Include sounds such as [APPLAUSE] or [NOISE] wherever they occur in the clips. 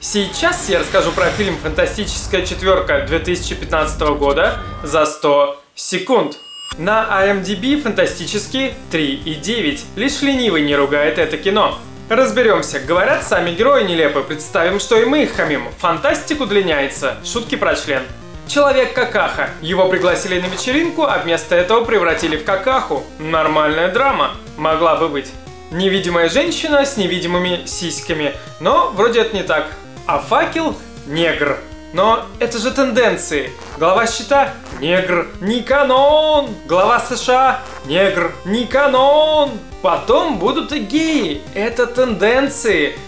Сейчас я расскажу про фильм «Фантастическая четверка» 2015 года за 100 секунд. На IMDb фантастический 3,9. Лишь ленивый не ругает это кино. Разберемся. Говорят, сами герои нелепы. Представим, что и мы их хамим. Фантастик удлиняется. Шутки про член. Человек какаха. Его пригласили на вечеринку, а вместо этого превратили в какаху. Нормальная драма. Могла бы быть. Невидимая женщина с невидимыми сиськами. Но вроде это не так. А факел – негр. Но это же тенденции. Глава щита – негр, не канон. Глава США – негр, не канон. Потом будут и геи. Это тенденции.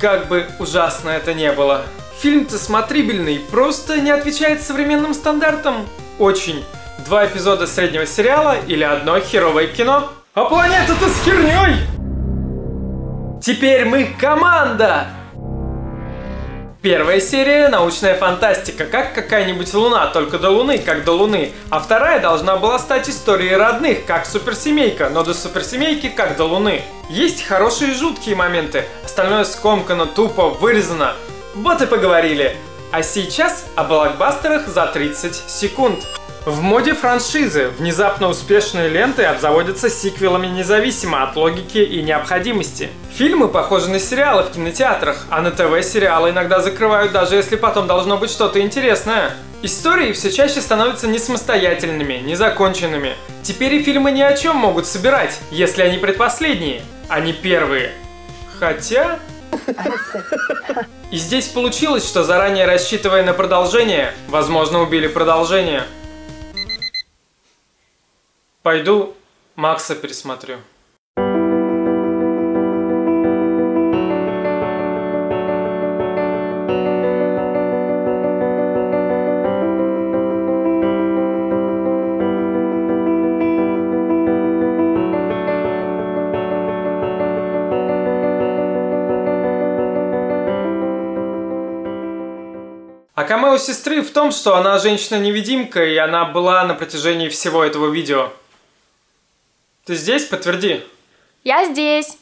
Как бы ужасно это не было. Фильм-то смотрибельный, просто не отвечает современным стандартам. Очень. Два эпизода среднего сериала или одно херовое кино. А планета-то с херней! Теперь мы команда! Первая серия – научная фантастика, как какая-нибудь луна, только до луны, как до луны. А вторая должна была стать историей родных, как суперсемейка, но до суперсемейки, как до луны. Есть хорошие и жуткие моменты, остальное скомкано, тупо, вырезано. Вот и поговорили. А сейчас о блокбастерах за 30 секунд. В моде франшизы внезапно успешные ленты обзаводятся сиквелами независимо от логики и необходимости. Фильмы похожи на сериалы в кинотеатрах, а на ТВ сериалы иногда закрывают, даже если потом должно быть что-то интересное. Истории все чаще становятся не самостоятельными, незаконченными. Теперь и фильмы ни о чем могут собирать, если они предпоследние, а не первые. Хотя... [LAUGHS] И здесь получилось, что заранее рассчитывая на продолжение, возможно убили продолжение. Пойду Макса пересмотрю. А камео сестры в том, что она женщина-невидимка, и она была на протяжении всего этого видео. Ты здесь? Подтверди. Я здесь.